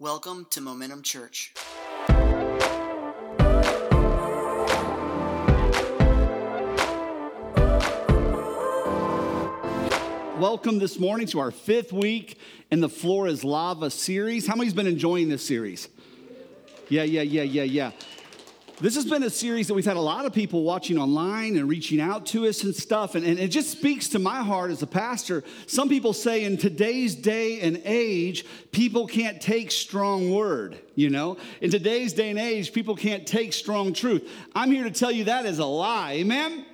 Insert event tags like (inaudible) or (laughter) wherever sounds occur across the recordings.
Welcome to Momentum Church. Welcome this morning to our fifth week in the Floor is Lava series. How many's been enjoying this series? Yeah, yeah, yeah, yeah, yeah. This has been a series that we've had a lot of people watching online and reaching out to us and stuff. And, and it just speaks to my heart as a pastor. Some people say in today's day and age, people can't take strong word, you know? In today's day and age, people can't take strong truth. I'm here to tell you that is a lie. Amen?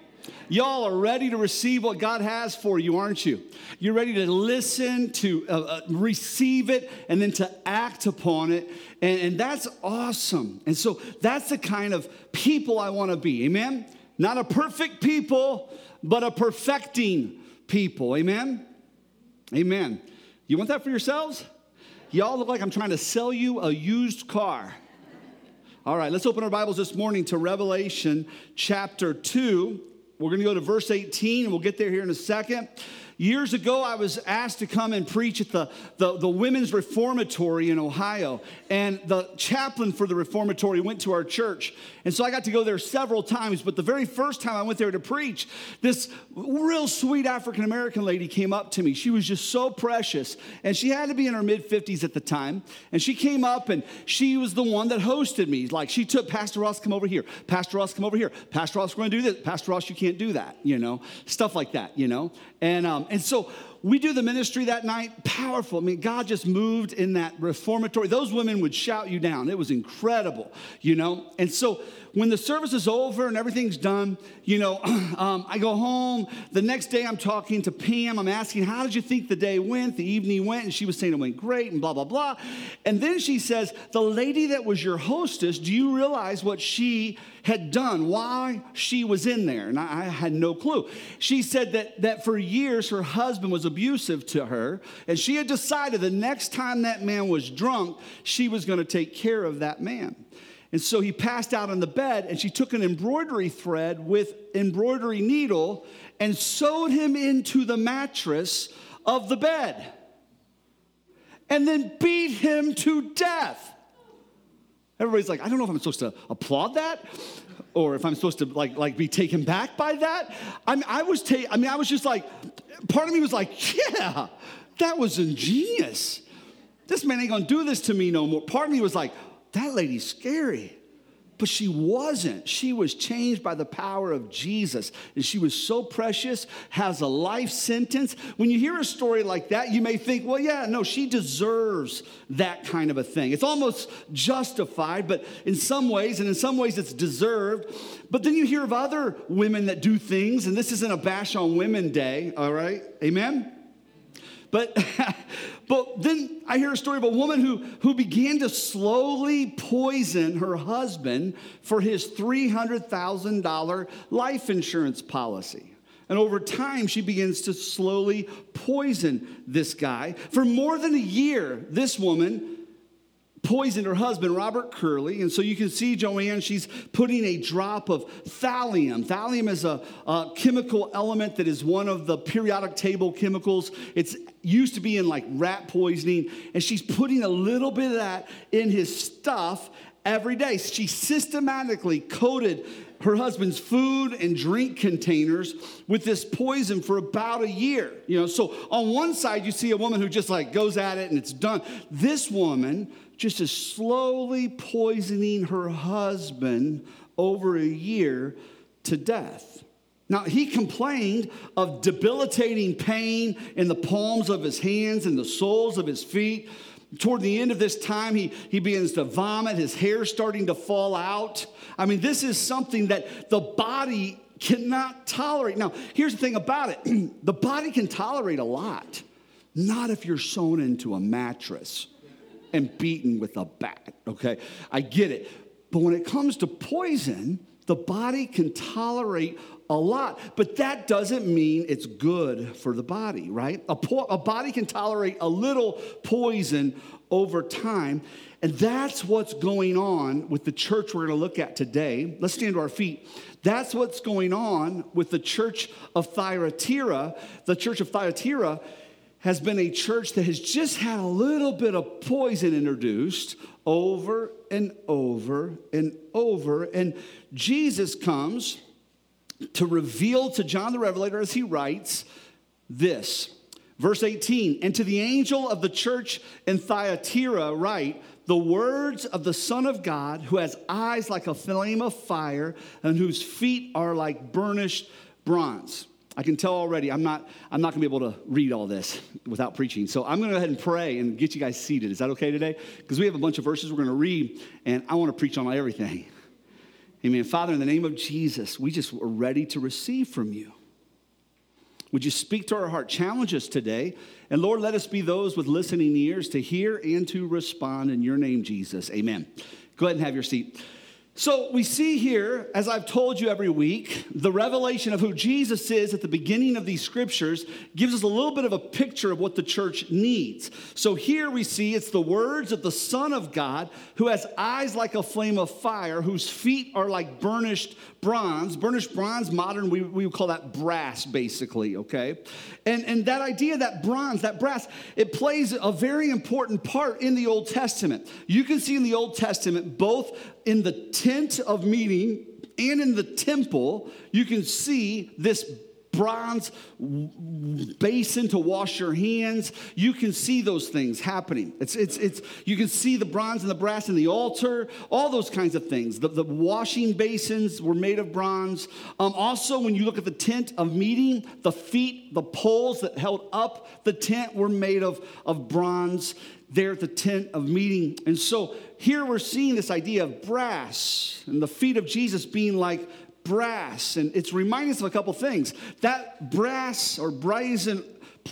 Y'all are ready to receive what God has for you, aren't you? You're ready to listen, to uh, uh, receive it, and then to act upon it. And, and that's awesome. And so that's the kind of people I want to be. Amen? Not a perfect people, but a perfecting people. Amen? Amen. You want that for yourselves? Y'all look like I'm trying to sell you a used car. All right, let's open our Bibles this morning to Revelation chapter 2. We're going to go to verse 18, and we'll get there here in a second. Years ago, I was asked to come and preach at the, the, the, Women's Reformatory in Ohio. And the chaplain for the reformatory went to our church. And so I got to go there several times. But the very first time I went there to preach, this real sweet African American lady came up to me. She was just so precious. And she had to be in her mid 50s at the time. And she came up and she was the one that hosted me. Like she took Pastor Ross, come over here. Pastor Ross, come over here. Pastor Ross, we're going to do this. Pastor Ross, you can't do that, you know, stuff like that, you know. And, um, and so we do the ministry that night, powerful. I mean, God just moved in that reformatory. Those women would shout you down. It was incredible, you know? And so when the service is over and everything's done, you know, (clears throat) um, I go home. The next day I'm talking to Pam. I'm asking, How did you think the day went, the evening went? And she was saying it went great and blah, blah, blah. And then she says, The lady that was your hostess, do you realize what she had done, why she was in there? And I, I had no clue. She said that, that for years her husband was abusive to her, and she had decided the next time that man was drunk, she was going to take care of that man. And so he passed out on the bed, and she took an embroidery thread with embroidery needle and sewed him into the mattress of the bed and then beat him to death. Everybody's like, I don't know if I'm supposed to applaud that or if I'm supposed to like, like be taken back by that. I mean, I was ta- I mean, I was just like, part of me was like, yeah, that was ingenious. This man ain't gonna do this to me no more. Part of me was like, that lady's scary. But she wasn't. She was changed by the power of Jesus. And she was so precious, has a life sentence. When you hear a story like that, you may think, well, yeah, no, she deserves that kind of a thing. It's almost justified, but in some ways, and in some ways it's deserved. But then you hear of other women that do things, and this isn't a bash on women day, all right? Amen? But, (laughs) but then I hear a story of a woman who, who began to slowly poison her husband for his $300,000 life insurance policy. And over time, she begins to slowly poison this guy. For more than a year, this woman poisoned her husband, Robert Curley. And so you can see Joanne, she's putting a drop of thallium. Thallium is a, a, chemical element that is one of the periodic table chemicals. It's used to be in like rat poisoning. And she's putting a little bit of that in his stuff every day. She systematically coated her husband's food and drink containers with this poison for about a year. You know, so on one side you see a woman who just like goes at it and it's done. This woman just is slowly poisoning her husband over a year to death. Now, he complained of debilitating pain in the palms of his hands and the soles of his feet. Toward the end of this time, he, he begins to vomit, his hair starting to fall out. I mean, this is something that the body cannot tolerate. Now, here's the thing about it (clears throat) the body can tolerate a lot, not if you're sewn into a mattress and beaten with a bat, okay? I get it. But when it comes to poison, the body can tolerate a lot, but that doesn't mean it's good for the body, right? A, po- a body can tolerate a little poison over time. And that's what's going on with the church we're going to look at today. Let's stand to our feet. That's what's going on with the church of Thyatira. The church of Thyatira has been a church that has just had a little bit of poison introduced over and over and over. And Jesus comes to reveal to John the Revelator as he writes this. Verse 18, and to the angel of the church in Thyatira, write, the words of the Son of God, who has eyes like a flame of fire and whose feet are like burnished bronze. I can tell already I'm not, I'm not gonna be able to read all this without preaching. So I'm gonna go ahead and pray and get you guys seated. Is that okay today? Because we have a bunch of verses we're gonna read, and I wanna preach on everything. Amen. Father, in the name of Jesus, we just are ready to receive from you. Would you speak to our heart? Challenge us today. And Lord, let us be those with listening ears to hear and to respond in your name, Jesus. Amen. Go ahead and have your seat. So we see here, as I've told you every week, the revelation of who Jesus is at the beginning of these scriptures gives us a little bit of a picture of what the church needs. So here we see it's the words of the Son of God who has eyes like a flame of fire, whose feet are like burnished bronze. Burnished bronze, modern, we, we would call that brass, basically, okay? And, and that idea, that bronze, that brass, it plays a very important part in the Old Testament. You can see in the Old Testament both in the tent of meeting and in the temple, you can see this bronze basin to wash your hands. You can see those things happening. It's, it's, it's, you can see the bronze and the brass in the altar, all those kinds of things. The, the washing basins were made of bronze. Um, also, when you look at the tent of meeting, the feet, the poles that held up the tent were made of, of bronze there at the tent of meeting. And so here we're seeing this idea of brass and the feet of Jesus being like brass. And it's reminding us of a couple things. That brass or brazen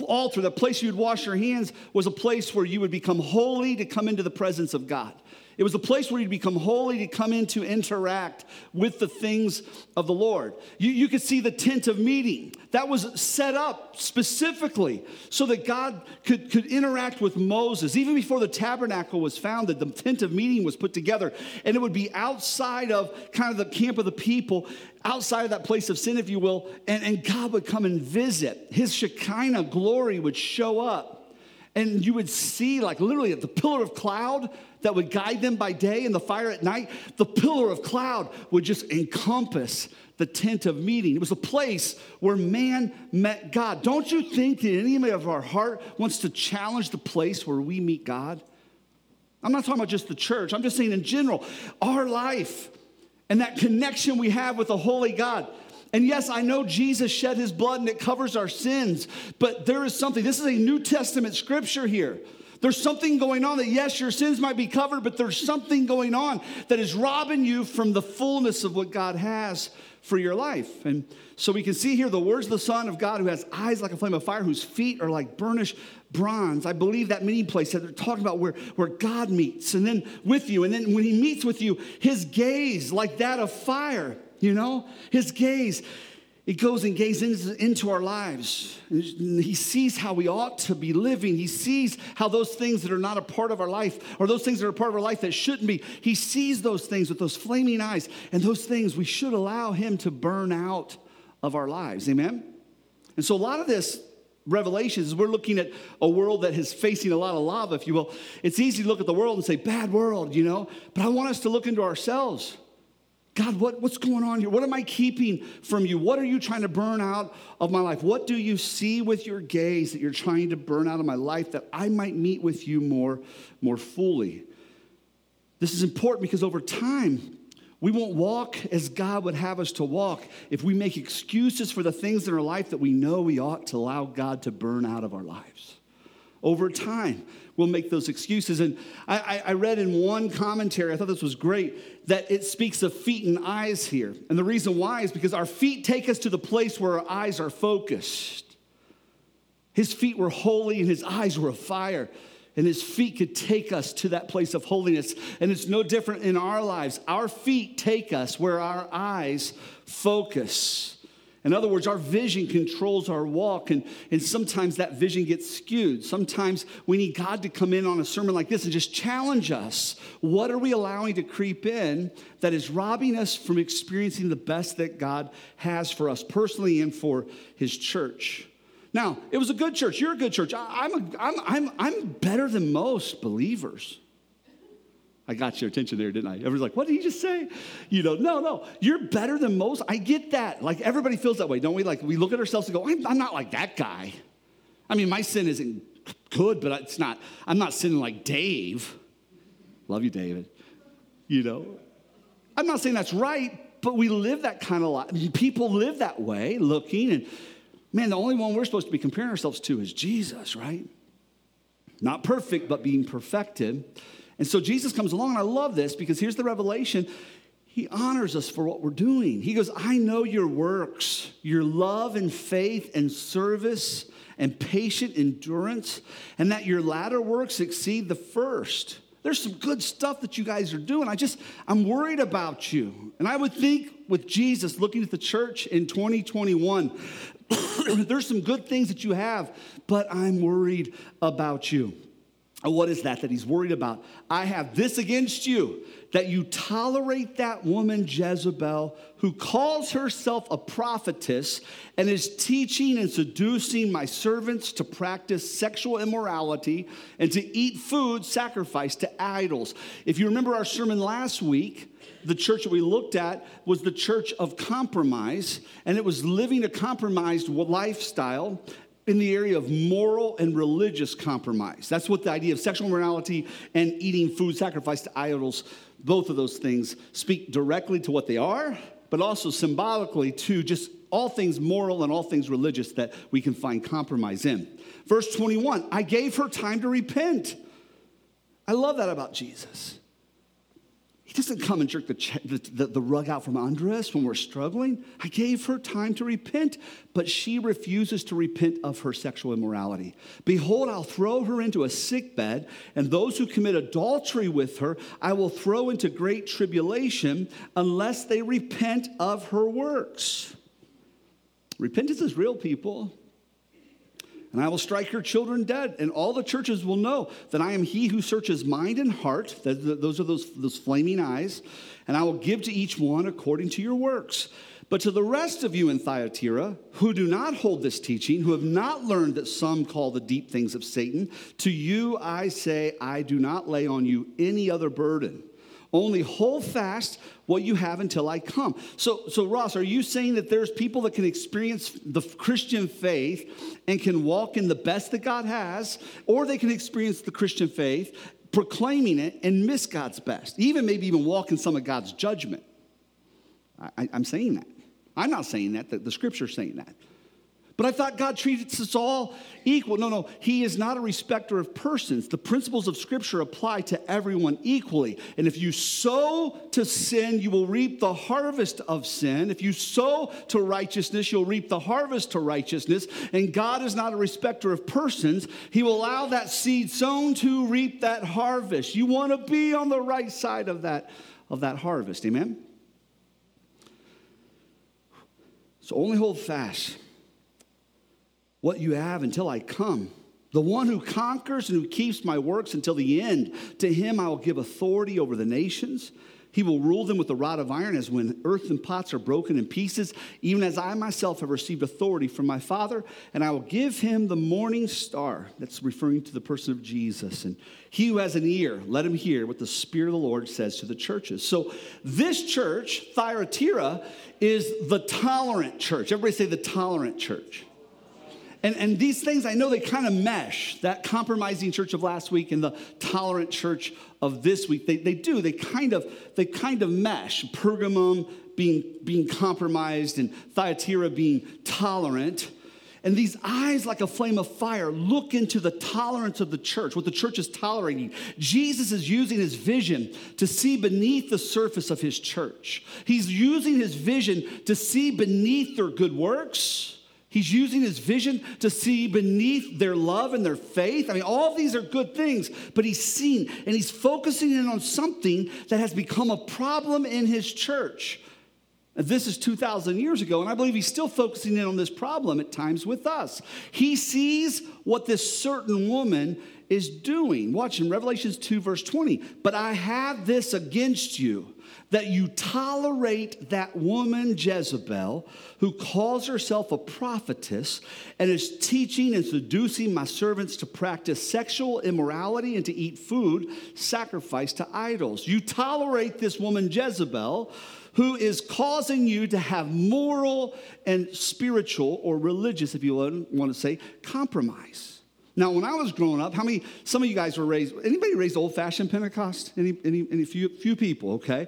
altar, the place you'd wash your hands, was a place where you would become holy to come into the presence of God. It was a place where you'd become holy to come in to interact with the things of the Lord. You, you could see the tent of meeting. That was set up specifically so that God could, could interact with Moses. Even before the tabernacle was founded, the tent of meeting was put together, and it would be outside of kind of the camp of the people, outside of that place of sin, if you will, and, and God would come and visit. His Shekinah glory would show up and you would see like literally the pillar of cloud that would guide them by day and the fire at night the pillar of cloud would just encompass the tent of meeting. It was a place where man met god. Don't you think that any of our heart wants to challenge the place where we meet god? I'm not talking about just the church. I'm just saying in general our life and that connection we have with the holy god and yes, I know Jesus shed his blood and it covers our sins, but there is something. This is a New Testament scripture here. There's something going on that, yes, your sins might be covered, but there's something going on that is robbing you from the fullness of what God has for your life. And so we can see here the words of the Son of God who has eyes like a flame of fire, whose feet are like burnished bronze. I believe that meeting place that they're talking about where, where God meets and then with you. And then when he meets with you, his gaze like that of fire you know? His gaze, it goes and gazes into our lives. He sees how we ought to be living. He sees how those things that are not a part of our life, or those things that are a part of our life that shouldn't be, he sees those things with those flaming eyes. And those things we should allow him to burn out of our lives. Amen? And so a lot of this revelations we're looking at a world that is facing a lot of lava if you will it's easy to look at the world and say bad world you know but i want us to look into ourselves God, what, what's going on here? What am I keeping from you? What are you trying to burn out of my life? What do you see with your gaze that you're trying to burn out of my life that I might meet with you more, more fully? This is important because over time, we won't walk as God would have us to walk if we make excuses for the things in our life that we know we ought to allow God to burn out of our lives. Over time, we'll make those excuses. And I, I, read in one commentary, I thought this was great, that it speaks of feet and eyes here. And the reason why is because our feet take us to the place where our eyes are focused. His feet were holy and his eyes were fire. And his feet could take us to that place of holiness. And it's no different in our lives. Our feet take us where our eyes focus. In other words, our vision controls our walk, and, and sometimes that vision gets skewed. Sometimes we need God to come in on a sermon like this and just challenge us. What are we allowing to creep in that is robbing us from experiencing the best that God has for us personally and for His church? Now, it was a good church. You're a good church. I, am a, I'm, I'm, I'm better than most believers. I got your attention there, didn't I? Everyone's like, what did he just say? You know, no, no, you're better than most. I get that. Like everybody feels that way, don't we? Like we look at ourselves and go, I'm, I'm not like that guy. I mean, my sin isn't good, but it's not, I'm not sinning like Dave. Love you, David. You know, I'm not saying that's right, but we live that kind of life. People live that way, looking, and man, the only one we're supposed to be comparing ourselves to is Jesus, right? Not perfect, but being perfected. And so Jesus comes along, and I love this because here's the revelation. He honors us for what we're doing. He goes, I know your works, your love and faith and service and patient endurance, and that your latter works exceed the first. There's some good stuff that you guys are doing. I just, I'm worried about you. And I would think with Jesus looking at the church in 2021, (coughs) there's some good things that you have, but I'm worried about you. What is that that he's worried about? I have this against you that you tolerate that woman Jezebel who calls herself a prophetess and is teaching and seducing my servants to practice sexual immorality and to eat food sacrificed to idols. If you remember our sermon last week, the church that we looked at was the church of compromise, and it was living a compromised lifestyle in the area of moral and religious compromise. That's what the idea of sexual morality and eating food sacrificed to idols, both of those things speak directly to what they are, but also symbolically to just all things moral and all things religious that we can find compromise in. Verse 21 I gave her time to repent. I love that about Jesus. Doesn't come and jerk the, the, the, rug out from under us when we're struggling. I gave her time to repent, but she refuses to repent of her sexual immorality. Behold, I'll throw her into a sick bed, and those who commit adultery with her I will throw into great tribulation unless they repent of her works. Repentance is real, people and I will strike your children dead, and all the churches will know that I am he who searches mind and heart. Those are those, those flaming eyes. And I will give to each one according to your works. But to the rest of you in Thyatira, who do not hold this teaching, who have not learned that some call the deep things of Satan, to you I say, I do not lay on you any other burden. Only hold fast what you have until I come. So, so Ross, are you saying that there's people that can experience the Christian faith and can walk in the best that God has, or they can experience the Christian faith, proclaiming it, and miss God's best, even maybe even walk in some of God's judgment? I, am saying that. I'm not saying that, the, the scripture's saying that. But I thought God treats us all equal. No, no, He is not a respecter of persons. The principles of Scripture apply to everyone equally. And if you sow to sin, you will reap the harvest of sin. If you sow to righteousness, you'll reap the harvest to righteousness. And God is not a respecter of persons. He will allow that seed sown to reap that harvest. You want to be on the right side of that, of that harvest. Amen? So only hold fast what you have until I come. The one who conquers and who keeps my works until the end, to him I will give authority over the nations. He will rule them with a rod of iron, as when earthen pots are broken in pieces, even as I myself have received authority from my Father, and I will give him the morning star. That's referring to the person of Jesus. And he who has an ear, let him hear what the Spirit of the Lord says to the churches. So, this church, Thyatira, is the tolerant church. Everybody say the tolerant church. And, and these things, I know they kind of mesh. That compromising church of last week and the tolerant church of this week, they, they do. They kind of, they kind of mesh. Pergamum being, being compromised and Thyatira being tolerant. And these eyes, like a flame of fire, look into the tolerance of the church, what the church is tolerating. Jesus is using his vision to see beneath the surface of his church. He's using his vision to see beneath their good works He's using his vision to see beneath their love and their faith. I mean, all these are good things, but he's seen and he's focusing in on something that has become a problem in his church. This is 2,000 years ago, and I believe he's still focusing in on this problem at times with us. He sees what this certain woman is doing. Watch in Revelations 2, verse 20. But I have this against you that you tolerate that woman Jezebel, who calls herself a prophetess and is teaching and seducing my servants to practice sexual immorality and to eat food sacrificed to idols. You tolerate this woman Jezebel who is causing you to have moral and spiritual or religious, if you want to say, compromise. Now, when I was growing up, how many, some of you guys were raised, anybody raised old fashioned Pentecost? Any, any, any few, few people, okay?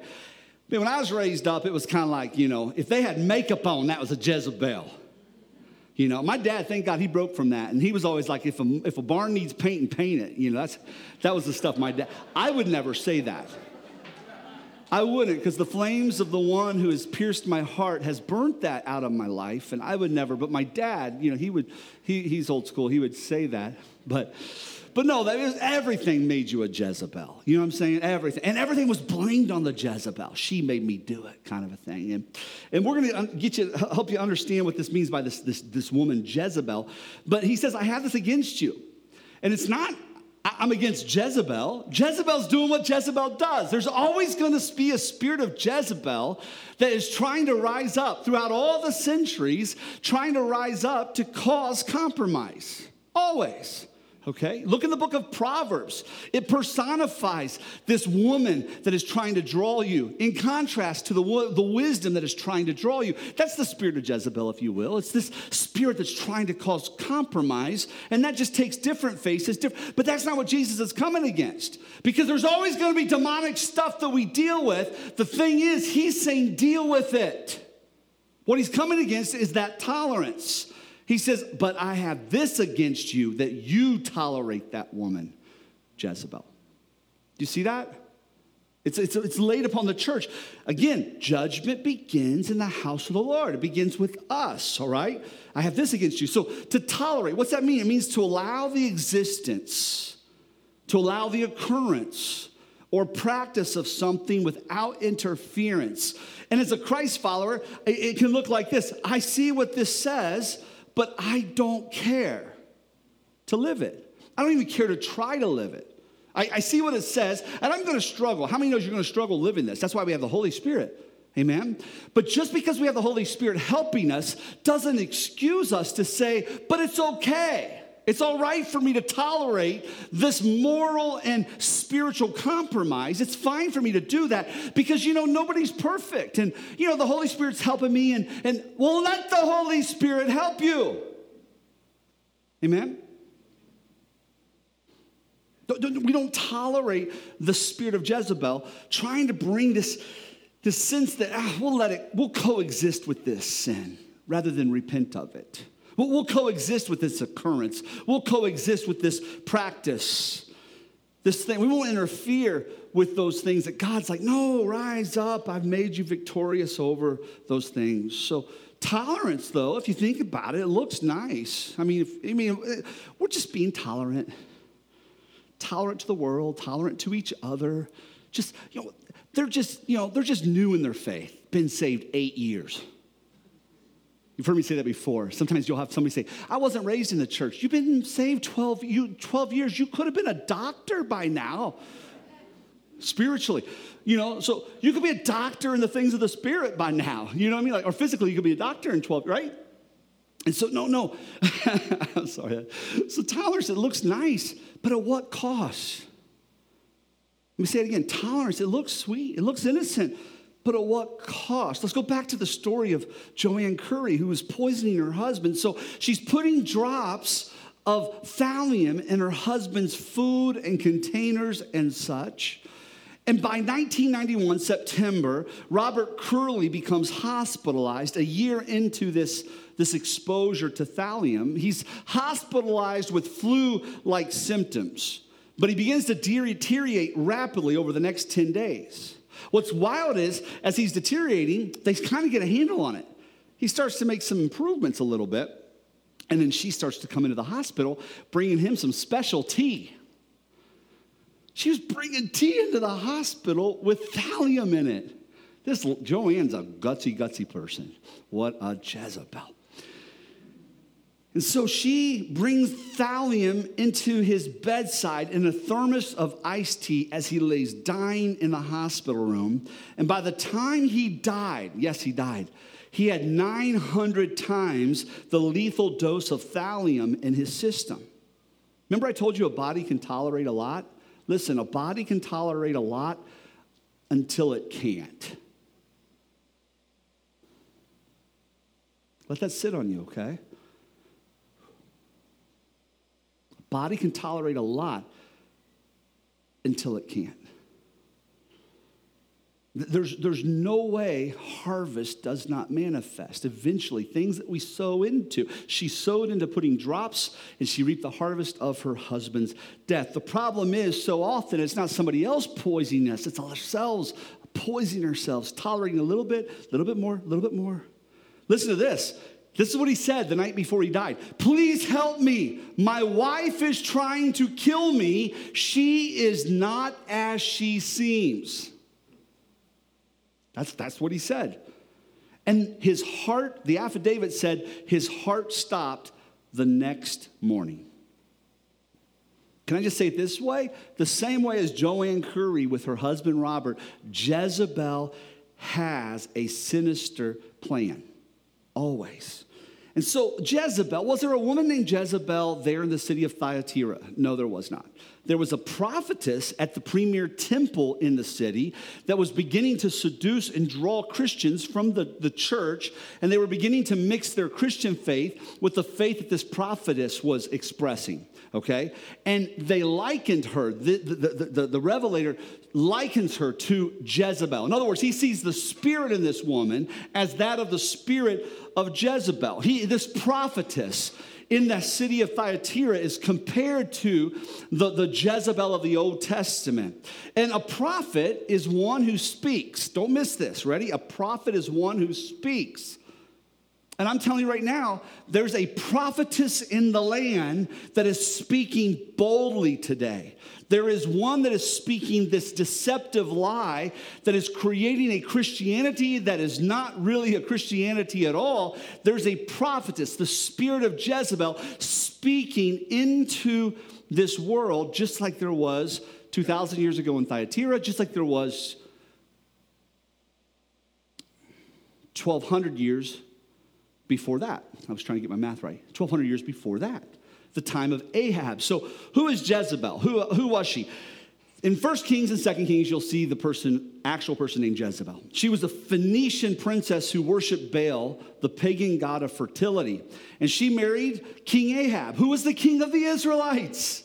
But when I was raised up, it was kind of like, you know, if they had makeup on, that was a Jezebel. You know, my dad, thank God he broke from that. And he was always like, if a, if a barn needs paint and paint it, you know, that's, that was the stuff my dad, I would never say that. I wouldn't, because the flames of the one who has pierced my heart has burnt that out of my life, and I would never. But my dad, you know, he would, he, he's old school, he would say that. But, but no, that is, everything made you a Jezebel. You know what I'm saying? Everything. And everything was blamed on the Jezebel. She made me do it, kind of a thing. And, and we're going to get you, help you understand what this means by this, this, this woman, Jezebel. But he says, I have this against you. And it's not I'm against Jezebel. Jezebel's doing what Jezebel does. There's always going to be a spirit of Jezebel that is trying to rise up throughout all the centuries, trying to rise up to cause compromise. Always. Okay? Look in the book of Proverbs. It personifies this woman that is trying to draw you, in contrast to the, the wisdom that is trying to draw you. That's the spirit of Jezebel, if you will. It's this spirit that's trying to cause compromise, and that just takes different faces. Different, but that's not what Jesus is coming against, because there's always going to be demonic stuff that we deal with. The thing is, he's saying, deal with it. What he's coming against is that tolerance. He says, But I have this against you that you tolerate that woman, Jezebel. Do you see that? It's, it's, it's laid upon the church. Again, judgment begins in the house of the Lord. It begins with us, all right? I have this against you. So to tolerate, what's that mean? It means to allow the existence, to allow the occurrence or practice of something without interference. And as a Christ follower, it, it can look like this I see what this says, but I don't care to live it. I don't even care to try to live it. I, I see what it says, and I'm to struggle. How many knows you're to struggle living this? That's why we have the Holy Spirit. Amen. But just because we have the Holy Spirit helping us doesn't excuse us to say, but it's okay. It's all right for me to tolerate this moral and spiritual compromise. It's fine for me to do that because, you know, nobody's perfect. And, you know, the Holy Spirit's helping me, and, and well, let the Holy Spirit help you. Amen? We don't tolerate the spirit of Jezebel trying to bring this, this sense that ah, we'll let it, we'll coexist with this sin rather than repent of it. We'll, coexist with this occurrence. We'll coexist with this practice, this thing. We won't interfere with those things that God's like, no, rise up. I've made you victorious over those things. So, tolerance, though, if you think about it, it looks nice. I mean, if, I mean, we're just being tolerant, tolerant to the world, tolerant to each other. Just, you know, they're just, you know, they're just new in their faith, been saved eight years. You've heard me say that before. Sometimes you'll have somebody say, I wasn't raised in the church. You've been saved 12, you, 12 years. You could have been a doctor by now, spiritually. You know, so you could be a doctor in the things of the spirit by now. You know what I mean? Like, or physically, you could be a doctor in 12, right? And so, no, no. (laughs) I'm sorry. So tolerance, it looks nice, but at what cost? Let me say it again. Tolerance, it looks sweet, it looks innocent, but at what cost? Let's go back to the story of Joanne Curry, who was poisoning her husband. So she's putting drops of thallium in her husband's food and containers and such. And by 1991, September, Robert Curley becomes hospitalized a year into this, this exposure to thallium. He's hospitalized with flu like symptoms, but he begins to deteriorate rapidly over the next 10 days. What's wild is, as he's deteriorating, they kind of get a handle on it. He starts to make some improvements a little bit, and then she starts to come into the hospital, bringing him some special tea. She was bringing tea into the hospital with thallium in it. This Joanne's a gutsy, gutsy person. What a Jezebel. And so she brings thallium into his bedside in a thermos of iced tea as he lays dying in the hospital room. And by the time he died, yes, he died, he had 900 times the lethal dose of thallium in his system. Remember, I told you a body can tolerate a lot? Listen, a body can tolerate a lot until it can't. Let that sit on you, okay? Body can tolerate a lot until it can't. There's, there's no way harvest does not manifest. Eventually, things that we sow into, she sowed into putting drops and she reaped the harvest of her husband's death. The problem is, so often it's not somebody else poisoning us, it's ourselves poisoning ourselves, tolerating a little bit, a little bit more, a little bit more. Listen to this. This is what he said the night before he died. Please help me. My wife is trying to kill me. She is not as she seems. That's, that's what he said. And his heart, the affidavit said, his heart stopped the next morning. Can I just say it this way? The same way as Joanne Curry with her husband Robert, Jezebel has a sinister plan, always. And so, Jezebel, was there a woman named Jezebel there in the city of Thyatira? No, there was not. There was a prophetess at the premier temple in the city that was beginning to seduce and draw Christians from the, the church, and they were beginning to mix their Christian faith with the faith that this prophetess was expressing okay? And they likened her, the, the, the, the, revelator likens her to Jezebel. In other words, he sees the spirit in this woman as that of the spirit of Jezebel. He, this prophetess in that city of Thyatira is compared to the, the Jezebel of the Old Testament. And a prophet is one who speaks. Don't miss this. Ready? A prophet is one who speaks. And I'm telling you right now, there's a prophetess in the land that is speaking boldly today. There is one that is speaking this deceptive lie that is creating a Christianity that is not really a Christianity at all. There's a prophetess, the spirit of Jezebel, speaking into this world just like there was 2,000 years ago in Thyatira, just like there was 1,200 years before that. I was trying to get my math right. 1,200 years before that, the time of Ahab. So, who is Jezebel? Who, who was she? In 1 Kings and 2 Kings, you'll see the person, actual person named Jezebel. She was a Phoenician princess who worshiped Baal, the pagan god of fertility. And she married King Ahab, who was the king of the Israelites.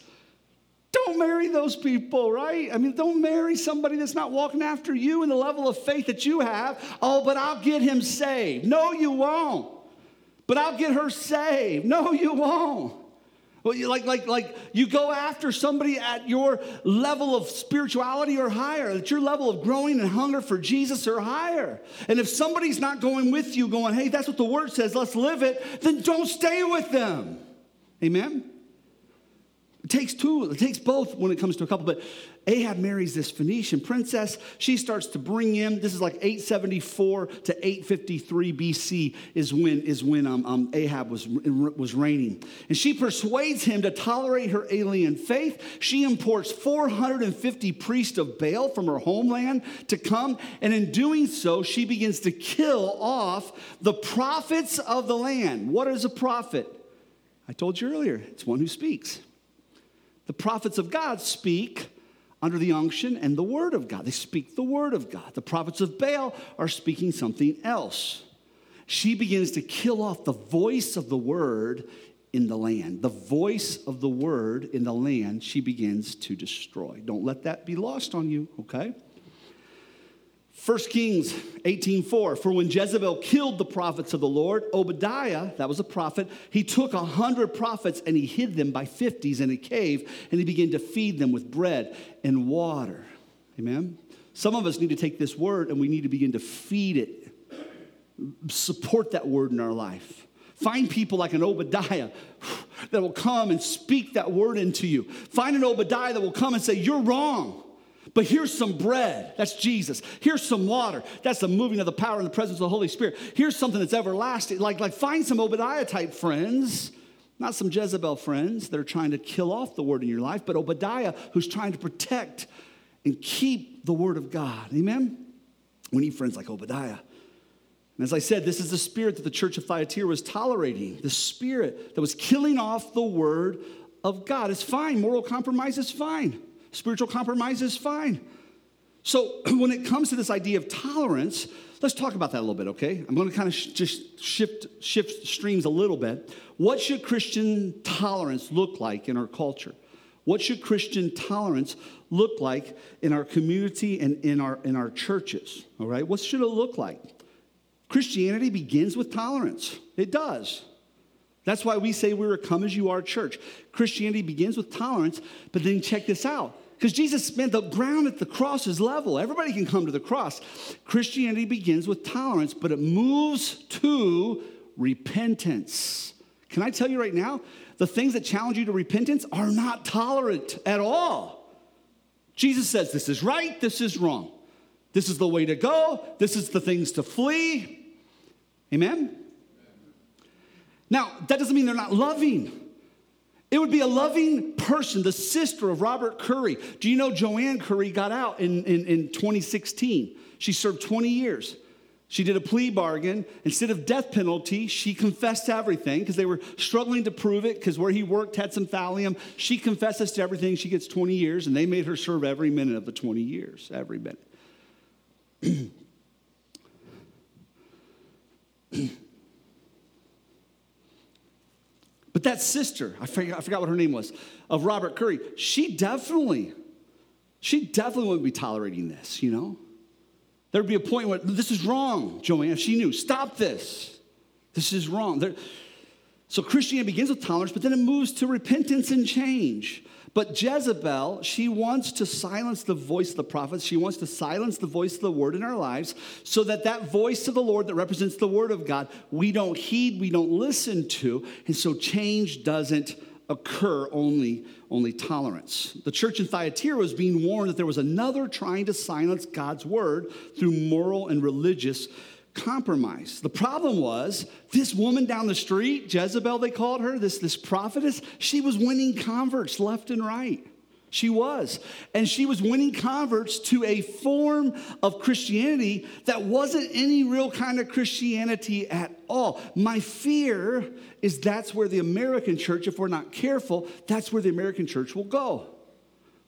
Don't marry those people, right? I mean, don't marry somebody that's not walking after you in the level of faith that you have. Oh, but I'll get him saved. No, you won't but I'll get her saved. No, you won't. Well, you, like, like, like you go after somebody at your level of spirituality or higher, at your level of growing and hunger for Jesus or higher. And if somebody's not going with you, going, hey, that's what the word says, let's live it, then don't stay with them. Amen? It takes two, it takes both when it comes to a couple, but Ahab marries this Phoenician princess. She starts to bring in, this is like 874 to 853 BC is when, is when um, um, Ahab was, was reigning. And she persuades him to tolerate her alien faith. She imports 450 priests of Baal from her homeland to come. And in doing so, she begins to kill off the prophets of the land. What is a prophet? I told you earlier, it's one who speaks. The prophets of God speak under the unction and the word of God. They speak the word of God. The prophets of Baal are speaking something else. She begins to kill off the voice of the word in the land. The voice of the word in the land, she begins to destroy. Don't let that be lost on you, okay? 1 Kings 18:4 For when Jezebel killed the prophets of the Lord, Obadiah, that was a prophet, he took a hundred prophets and he hid them by fifties in a cave, and he began to feed them with bread and water. Amen. Some of us need to take this word and we need to begin to feed it, support that word in our life. Find people like an Obadiah that will come and speak that word into you. Find an Obadiah that will come and say, You're wrong. But here's some bread. That's Jesus. Here's some water. That's the moving of the power and the presence of the Holy Spirit. Here's something that's everlasting. Like, like find some Obadiah type friends Not some Jezebel friends that are trying to kill off the word in your life, but Obadiah who's trying to protect and keep the word of God. Amen? We need friends like Obadiah. And as I said, this is the spirit that the church of Thyatira was tolerating, the spirit that was killing off the word of God. It's fine. Moral compromise is fine. Spiritual compromise is fine. So (clears throat) when it comes to this idea of tolerance, let's talk about that a little bit, okay? I'm going to kind of sh- just shift shift streams a little bit. What should Christian tolerance look like in our culture? What should Christian tolerance look like in our community and in our in our churches? All right? What should it look like? Christianity begins with tolerance. It does. That's why we say we're a come as you are church. Christianity begins with tolerance, but then check this out. Because Jesus spent the ground at the cross is level. Everybody can come to the cross. Christianity begins with tolerance, but it moves to repentance. Can I tell you right now? The things that challenge you to repentance are not tolerant at all. Jesus says this is right, this is wrong. This is the way to go, this is the things to flee. Amen? Now, that doesn't mean they're not loving. It would be a loving person, the sister of Robert Curry. Do you know Joanne Curry got out in, in, in 2016? She served 20 years. She did a plea bargain. Instead of death penalty, she confessed to everything because they were struggling to prove it because where he worked had some thallium. She confesses to everything. She gets 20 years, and they made her serve every minute of the 20 years, every minute. (clears throat) but that sister, I forgot, I forgot what her name was, of Robert Curry, she definitely, she definitely wouldn't be tolerating this, you know? There'd be a point where this is wrong, Joanne. She knew, stop this. This is wrong. There, so Christianity begins with tolerance, but then it moves to repentance and change. But Jezebel, she wants to silence the voice of the prophets. She wants to silence the voice of the word in our lives so that that voice of the Lord that represents the word of God, we don't heed, we don't listen to. And so change doesn't occur, only, only tolerance. The church in Thyatira was being warned that there was another trying to silence God's word through moral and religious compromise. The problem was this woman down the street, Jezebel, they called her, this, this prophetess, she was winning converts left and right. She was. And she was winning converts to a form of Christianity that wasn't any real kind of Christianity at all. My fear is that's where the American church, if we're not careful, that's where the American church will go.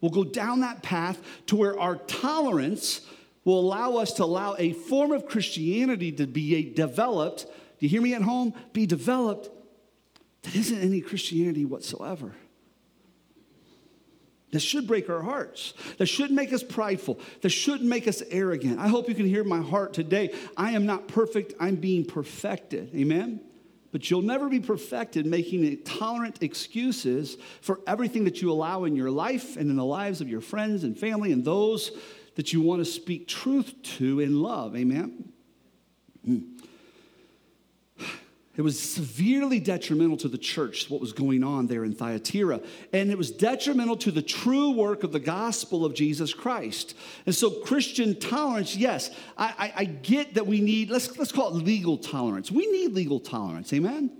We'll go down that path to where our tolerance will allow us to allow a form of Christianity to be developed. Do you hear me at home? Be developed that isn't any Christianity whatsoever. That should break our hearts. That should make us prideful. That should make us arrogant. I hope you can hear my heart today. I am not perfect, I'm being perfected. Amen? But you'll never be perfected making tolerant excuses for everything that you allow in your life and in the lives of your friends and family and those that you want to speak truth to in love. Amen? Mm. It was severely detrimental to the church, what was going on there in Thyatira. And it was detrimental to the true work of the gospel of Jesus Christ. And so, Christian tolerance, yes, I, I, I get that we need, let's, let's call it legal tolerance. We need legal tolerance, amen?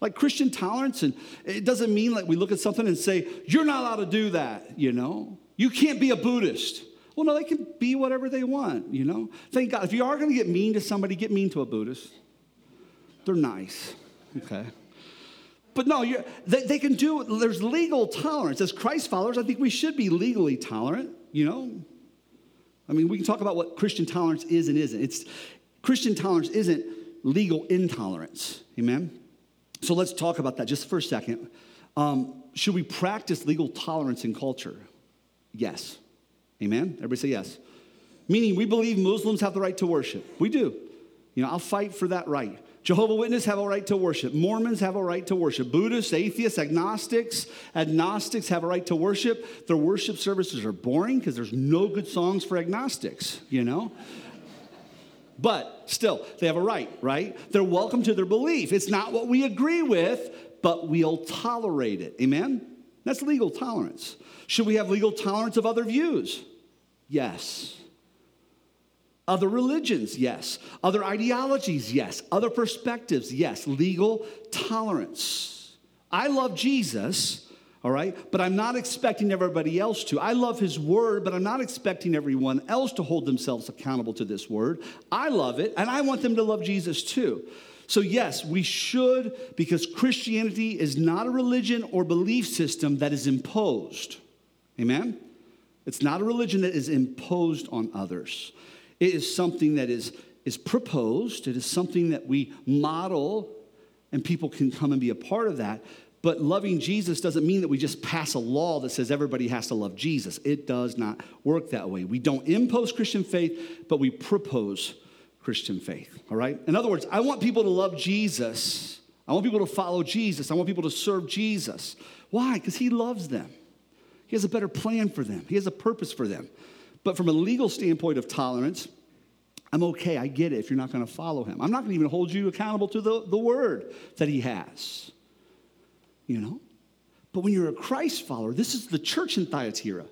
Like Christian tolerance, and it doesn't mean like we look at something and say, you're not allowed to do that, you know? You can't be a Buddhist. Well, no, they can be whatever they want, you know? Thank God. If you are going to get mean to somebody, get mean to a Buddhist. They're nice, okay? But no, they, they can do, there's legal tolerance. As Christ followers, I think we should be legally tolerant, you know? I mean, we can talk about what Christian tolerance is and isn't. It's Christian tolerance isn't legal intolerance, amen? So let's talk about that just for a second. Um, should we practice legal tolerance in culture? Yes. Amen? Everybody say yes. Meaning, we believe Muslims have the right to worship. We do. You know, I'll fight for that right. Jehovah Witnesses have a right to worship. Mormons have a right to worship. Buddhists, atheists, agnostics, agnostics have a right to worship. Their worship services are boring because there's no good songs for agnostics, you know? But still, they have a right, right? They're welcome to their belief. It's not what we agree with, but we'll tolerate it. Amen? That's legal tolerance. Should we have legal tolerance of other views? Yes. Other religions, yes. Other ideologies, yes. Other perspectives, yes. Legal tolerance. I love Jesus, all right, but I'm not expecting everybody else to. I love his word, but I'm not expecting everyone else to hold themselves accountable to this word. I love it, and I want them to love Jesus too. So, yes, we should, because Christianity is not a religion or belief system that is imposed. Amen? It's not a religion that is imposed on others. It is something that is, is proposed, it is something that we model, and people can come and be a part of that. But loving Jesus doesn't mean that we just pass a law that says everybody has to love Jesus. It does not work that way. We don't impose Christian faith, but we propose Christian faith, all right? In other words, I want people to love Jesus. I want people to follow Jesus. I want people to serve Jesus. Why? Because he loves them. He has a better plan for them, He has a purpose for them. But from a legal standpoint of tolerance, I'm okay. I get it if you're not going to follow him. I'm not going to even hold you accountable to the, the word that he has. You know? But when you're a Christ follower, this is the church in Thyatira.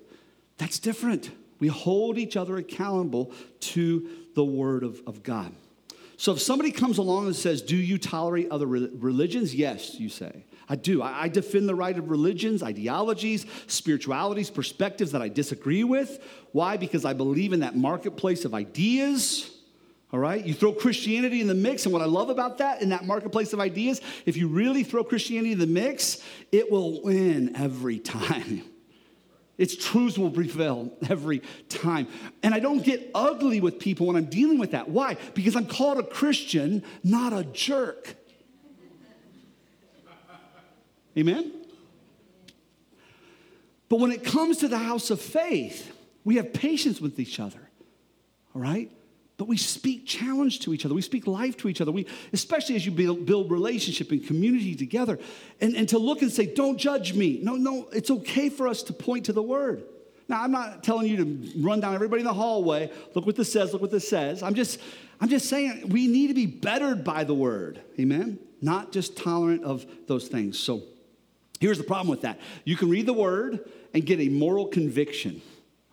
That's different. We hold each other accountable to the word of, of God. So if somebody comes along and says, Do you tolerate other religions? Yes, you say. I do. I defend the right of religions, ideologies, spiritualities, perspectives that I disagree with. Why? Because I believe in that marketplace of ideas. All right? You throw Christianity in the mix, and what I love about that in that marketplace of ideas, if you really throw Christianity in the mix, it will win every time. (laughs) Its truths will prevail every time. And I don't get ugly with people when I'm dealing with that. Why? Because I'm called a Christian, not a jerk. Amen? But when it comes to the house of faith, we have patience with each other, all right? But we speak challenge to each other. We speak life to each other. We, especially as you build, build relationship and community together. And, and to look and say, don't judge me. No, no, it's okay for us to point to the word. Now, I'm not telling you to run down everybody in the hallway, look what this says, look what this says. I'm just, I'm just saying we need to be bettered by the word. Amen? Not just tolerant of those things. So Here's the problem with that you can read the word and get a moral conviction,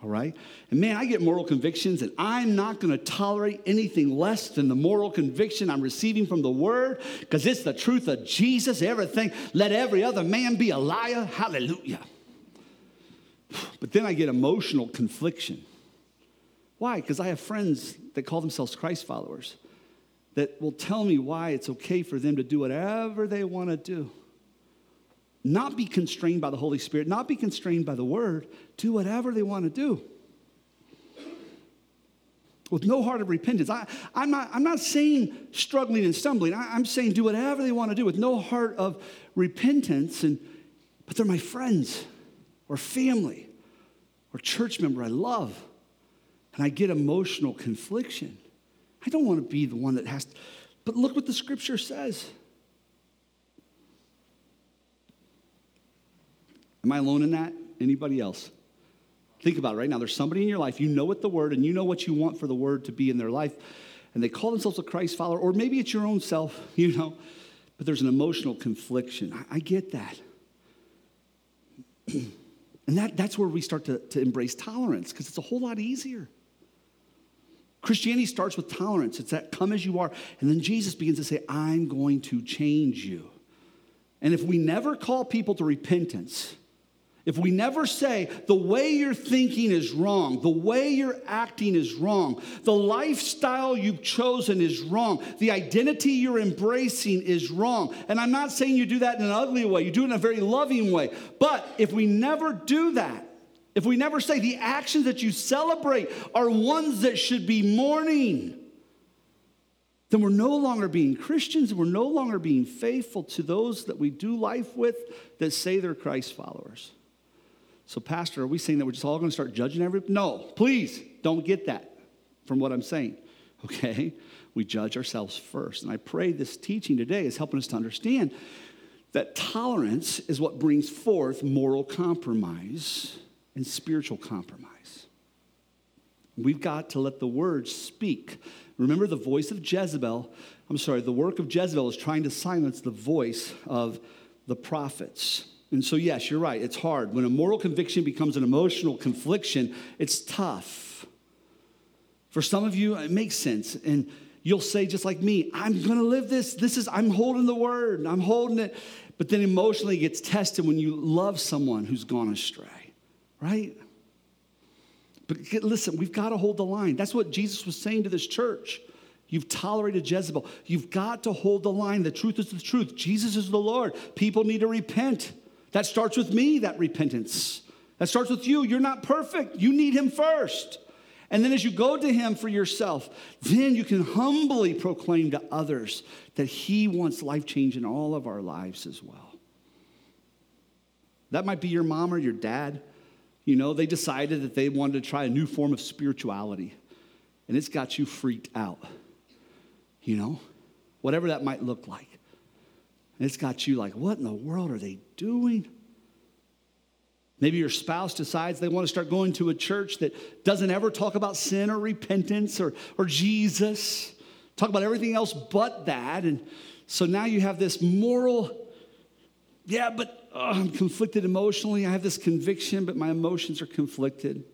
all right? And man, I get moral convictions, and I'm not gonna tolerate anything less than the moral conviction I'm receiving from the word because it's the truth of Jesus, everything. Let every other man be a liar. Hallelujah. But then I get emotional confliction. Why? Because I have friends that call themselves Christ followers that will tell me why it's okay for them to do whatever they want to do not be constrained by the Holy Spirit, not be constrained by the Word, do whatever they want to do. With no heart of repentance. I, I'm, not, I'm not saying struggling and stumbling. I, am saying do whatever they want to do with no heart of repentance. And, but they're my friends or family or church member I love. And I get emotional confliction. I don't want to be the one that has to, but look what the scripture says. Am I alone in that? Anybody else? Think about it right now. There's somebody in your life, you know what the word, and you know what you want for the word to be in their life, and they call themselves a Christ follower, or maybe it's your own self, (laughs) you know, but there's an emotional confliction. I, I get that. (clears throat) and that, that's where we start to, to embrace tolerance, because it's a whole lot easier. Christianity starts with tolerance. It's that come as you are. And then Jesus begins to say, I'm going to change you. And if we never call people to repentance, if we never say, the way you're thinking is wrong, the way you're acting is wrong, the lifestyle you've chosen is wrong, the identity you're embracing is wrong. And I'm not saying you do that in an ugly way, you do it in a very loving way. But if we never do that, if we never say the actions that you celebrate are ones that should be mourning, then we're no longer being Christians we're no longer being faithful to those that we do life with that say they're Christ followers. So, Pastor, are we saying that we're just all going to start judging everybody? No, please don't get that from what I'm saying. (laughs) Okay? We judge ourselves first. And I pray this teaching today is helping us to understand that tolerance is what brings forth moral compromise and spiritual compromise. We've got to let the word speak. Remember the voice of Jezebel. I'm sorry, the work of Jezebel is trying to silence the voice of the prophets. And so, yes, you're right. It's hard. When a moral conviction becomes an emotional confliction, it's tough. For some of you, it makes sense. And you'll say, just like me, I'm to live this. This is, I'm holding the word, I'm holding it. but then emotionally it gets tested when you love someone who's gone astray, right? But listen, we've got to hold the line. That's what Jesus was saying to this church. You've tolerated Jezebel. You've got to hold the line. The truth is the truth. Jesus is the Lord. People need to repent. That starts with me, that repentance. That starts with you. You're not perfect. You need Him first. And then as you go to Him for yourself, then you can humbly proclaim to others that He wants life change in all of our lives as well. That might be your mom or your dad. You know, they decided that they wanted to try a new form of spirituality, and it's got you freaked out. You know, whatever that might look like. And it's got you like, what in the world are they doing? Maybe your spouse decides they want to start going to a church that doesn't ever talk about sin or repentance or, or Jesus, talk about everything else but that. And so now you have this moral, yeah, but oh, I'm conflicted emotionally. I have this conviction, but my emotions are conflicted.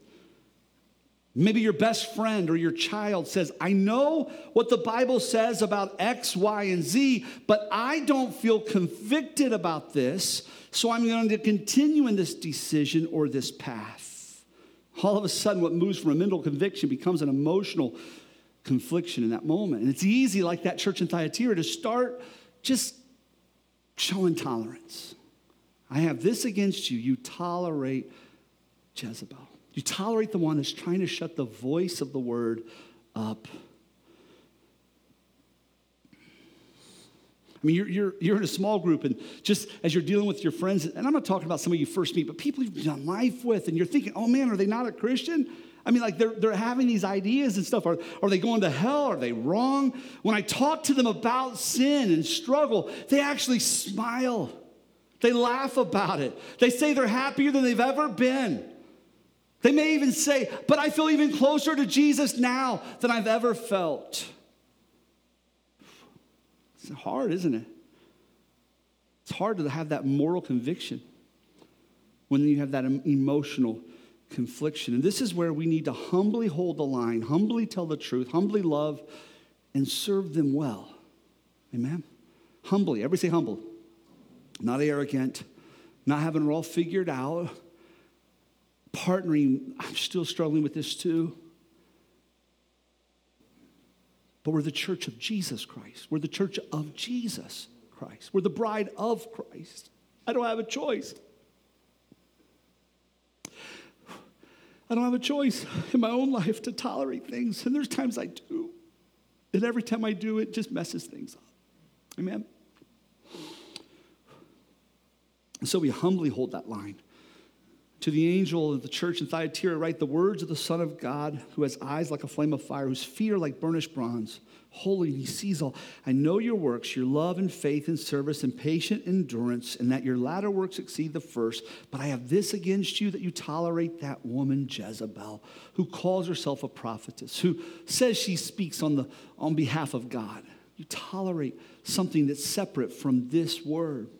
Maybe your best friend or your child says, I know what the Bible says about X, Y, and Z, but I don't feel convicted about this, so I'm going to continue in this decision or this path. All of a sudden, what moves from a mental conviction becomes an emotional confliction in that moment. And it's easy, like that church in Thyatira, to start just showing tolerance. I have this against you. You tolerate Jezebel. You tolerate the one that's trying to shut the voice of the word up. I mean, you're, you're, you're in a small group, and just as you're dealing with your friends, and I'm not talking about somebody you first meet, but people you've done life with, and you're thinking, oh man, are they not a Christian? I mean, like they're, they're having these ideas and stuff. Are, are they going to hell? Are they wrong? When I talk to them about sin and struggle, they actually smile. They laugh about it. They say they're happier than they've ever been. They may even say, But I feel even closer to Jesus now than I've ever felt. It's hard, isn't it? It's hard to have that moral conviction when you have that emotional confliction. And this is where we need to humbly hold the line, humbly tell the truth, humbly love, and serve them well. Amen? Humbly. Everybody say humble. Not arrogant, not having it all figured out, partnering. I'm still struggling with this too. But we're the church of Jesus Christ. We're the church of Jesus Christ. We're the bride of Christ. I don't have a choice. I don't have a choice in my own life to tolerate things. And there's times I do. And every time I do, it just messes things up. Amen? And so we humbly hold that line to the angel of the church in Thyatira, write the words of the Son of God, who has eyes like a flame of fire, whose feet are like burnished bronze. Holy, he sees all. I know your works, your love and faith and service and patient endurance, and that your latter works exceed the first. But I have this against you that you tolerate that woman Jezebel, who calls herself a prophetess, who says she speaks on, the, on behalf of God. You tolerate something that's separate from this word.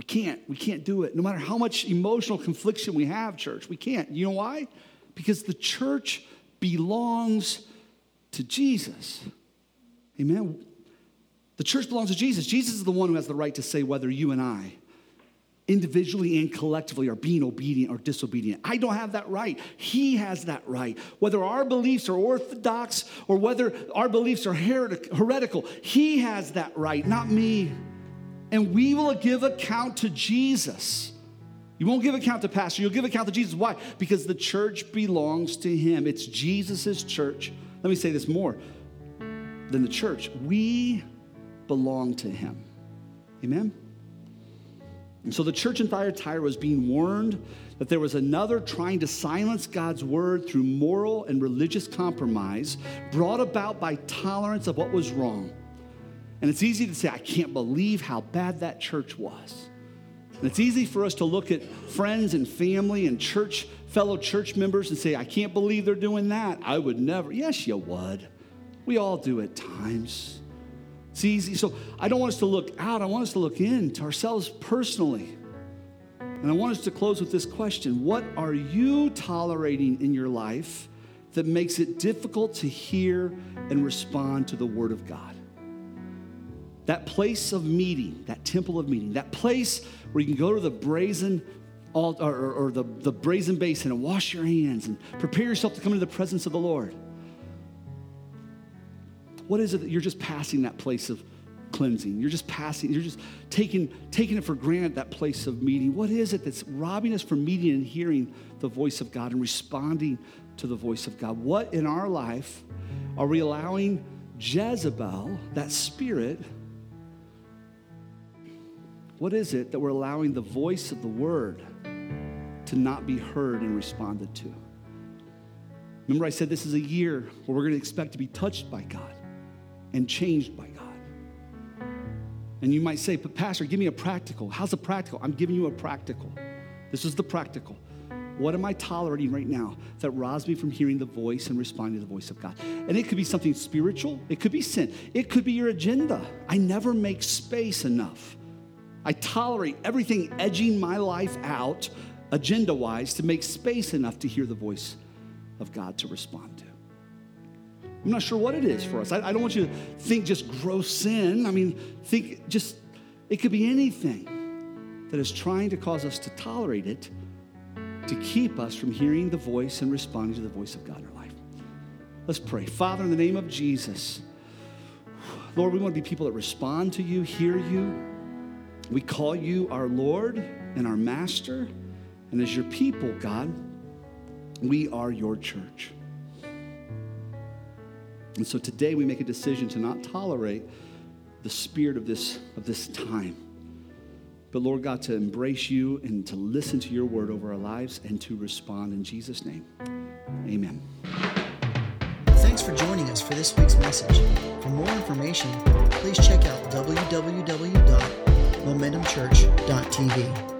We can't. We can't do it. No matter how much emotional confliction we have, church, we can't. You know why? Because the church belongs to Jesus. Amen. The church belongs to Jesus. Jesus is the one who has the right to say whether you and I, individually and collectively, are being obedient or disobedient. I don't have that right. He has that right. Whether our beliefs are orthodox or whether our beliefs are heretical, He has that right, not me and we will give account to Jesus. You won't give account to pastor, you'll give account to Jesus. Why? Because the church belongs to him. It's Jesus' church. Let me say this more than the church. We belong to him. Amen? And so the church in Thyatira was being warned that there was another trying to silence God's word through moral and religious compromise brought about by tolerance of what was wrong. And it's easy to say, I can't believe how bad that church was. And it's easy for us to look at friends and family and church, fellow church members and say, I can't believe they're doing that. I would never. Yes, you would. We all do at times. It's easy. So I don't want us to look out. I want us to look in to ourselves personally. And I want us to close with this question What are you tolerating in your life that makes it difficult to hear and respond to the Word of God? That place of meeting, that temple of meeting, that place where you can go to the brazen altar or, or the, the brazen basin and wash your hands and prepare yourself to come into the presence of the Lord. What is it that you're just passing that place of cleansing? You're just passing, you're just taking, taking it for granted, that place of meeting. What is it that's robbing us from meeting and hearing the voice of God and responding to the voice of God? What in our life are we allowing Jezebel, that spirit, what is it that we're allowing the voice of the word to not be heard and responded to? Remember, I said this is a year where we're going to expect to be touched by God and changed by God. And you might say, but Pastor, give me a practical. How's a practical? I'm giving you a practical. This is the practical. What am I tolerating right now that robs me from hearing the voice and responding to the voice of God? And it could be something spiritual, it could be sin, it could be your agenda. I never make space enough. I tolerate everything edging my life out, agenda wise, to make space enough to hear the voice of God to respond to. I'm not sure what it is for us. I, I don't want you to think just gross sin. I mean, think just, it could be anything that is trying to cause us to tolerate it to keep us from hearing the voice and responding to the voice of God in our life. Let's pray. Father, in the name of Jesus, Lord, we want to be people that respond to you, hear you. We call you our Lord and our Master. And as your people, God, we are your church. And so today we make a decision to not tolerate the spirit of this, of this time but Lord God, to embrace you and to listen to your word over our lives and to respond in Jesus' name. Amen. Thanks for joining us for this week's message. For more information, please check out www.momentumchurch.tv.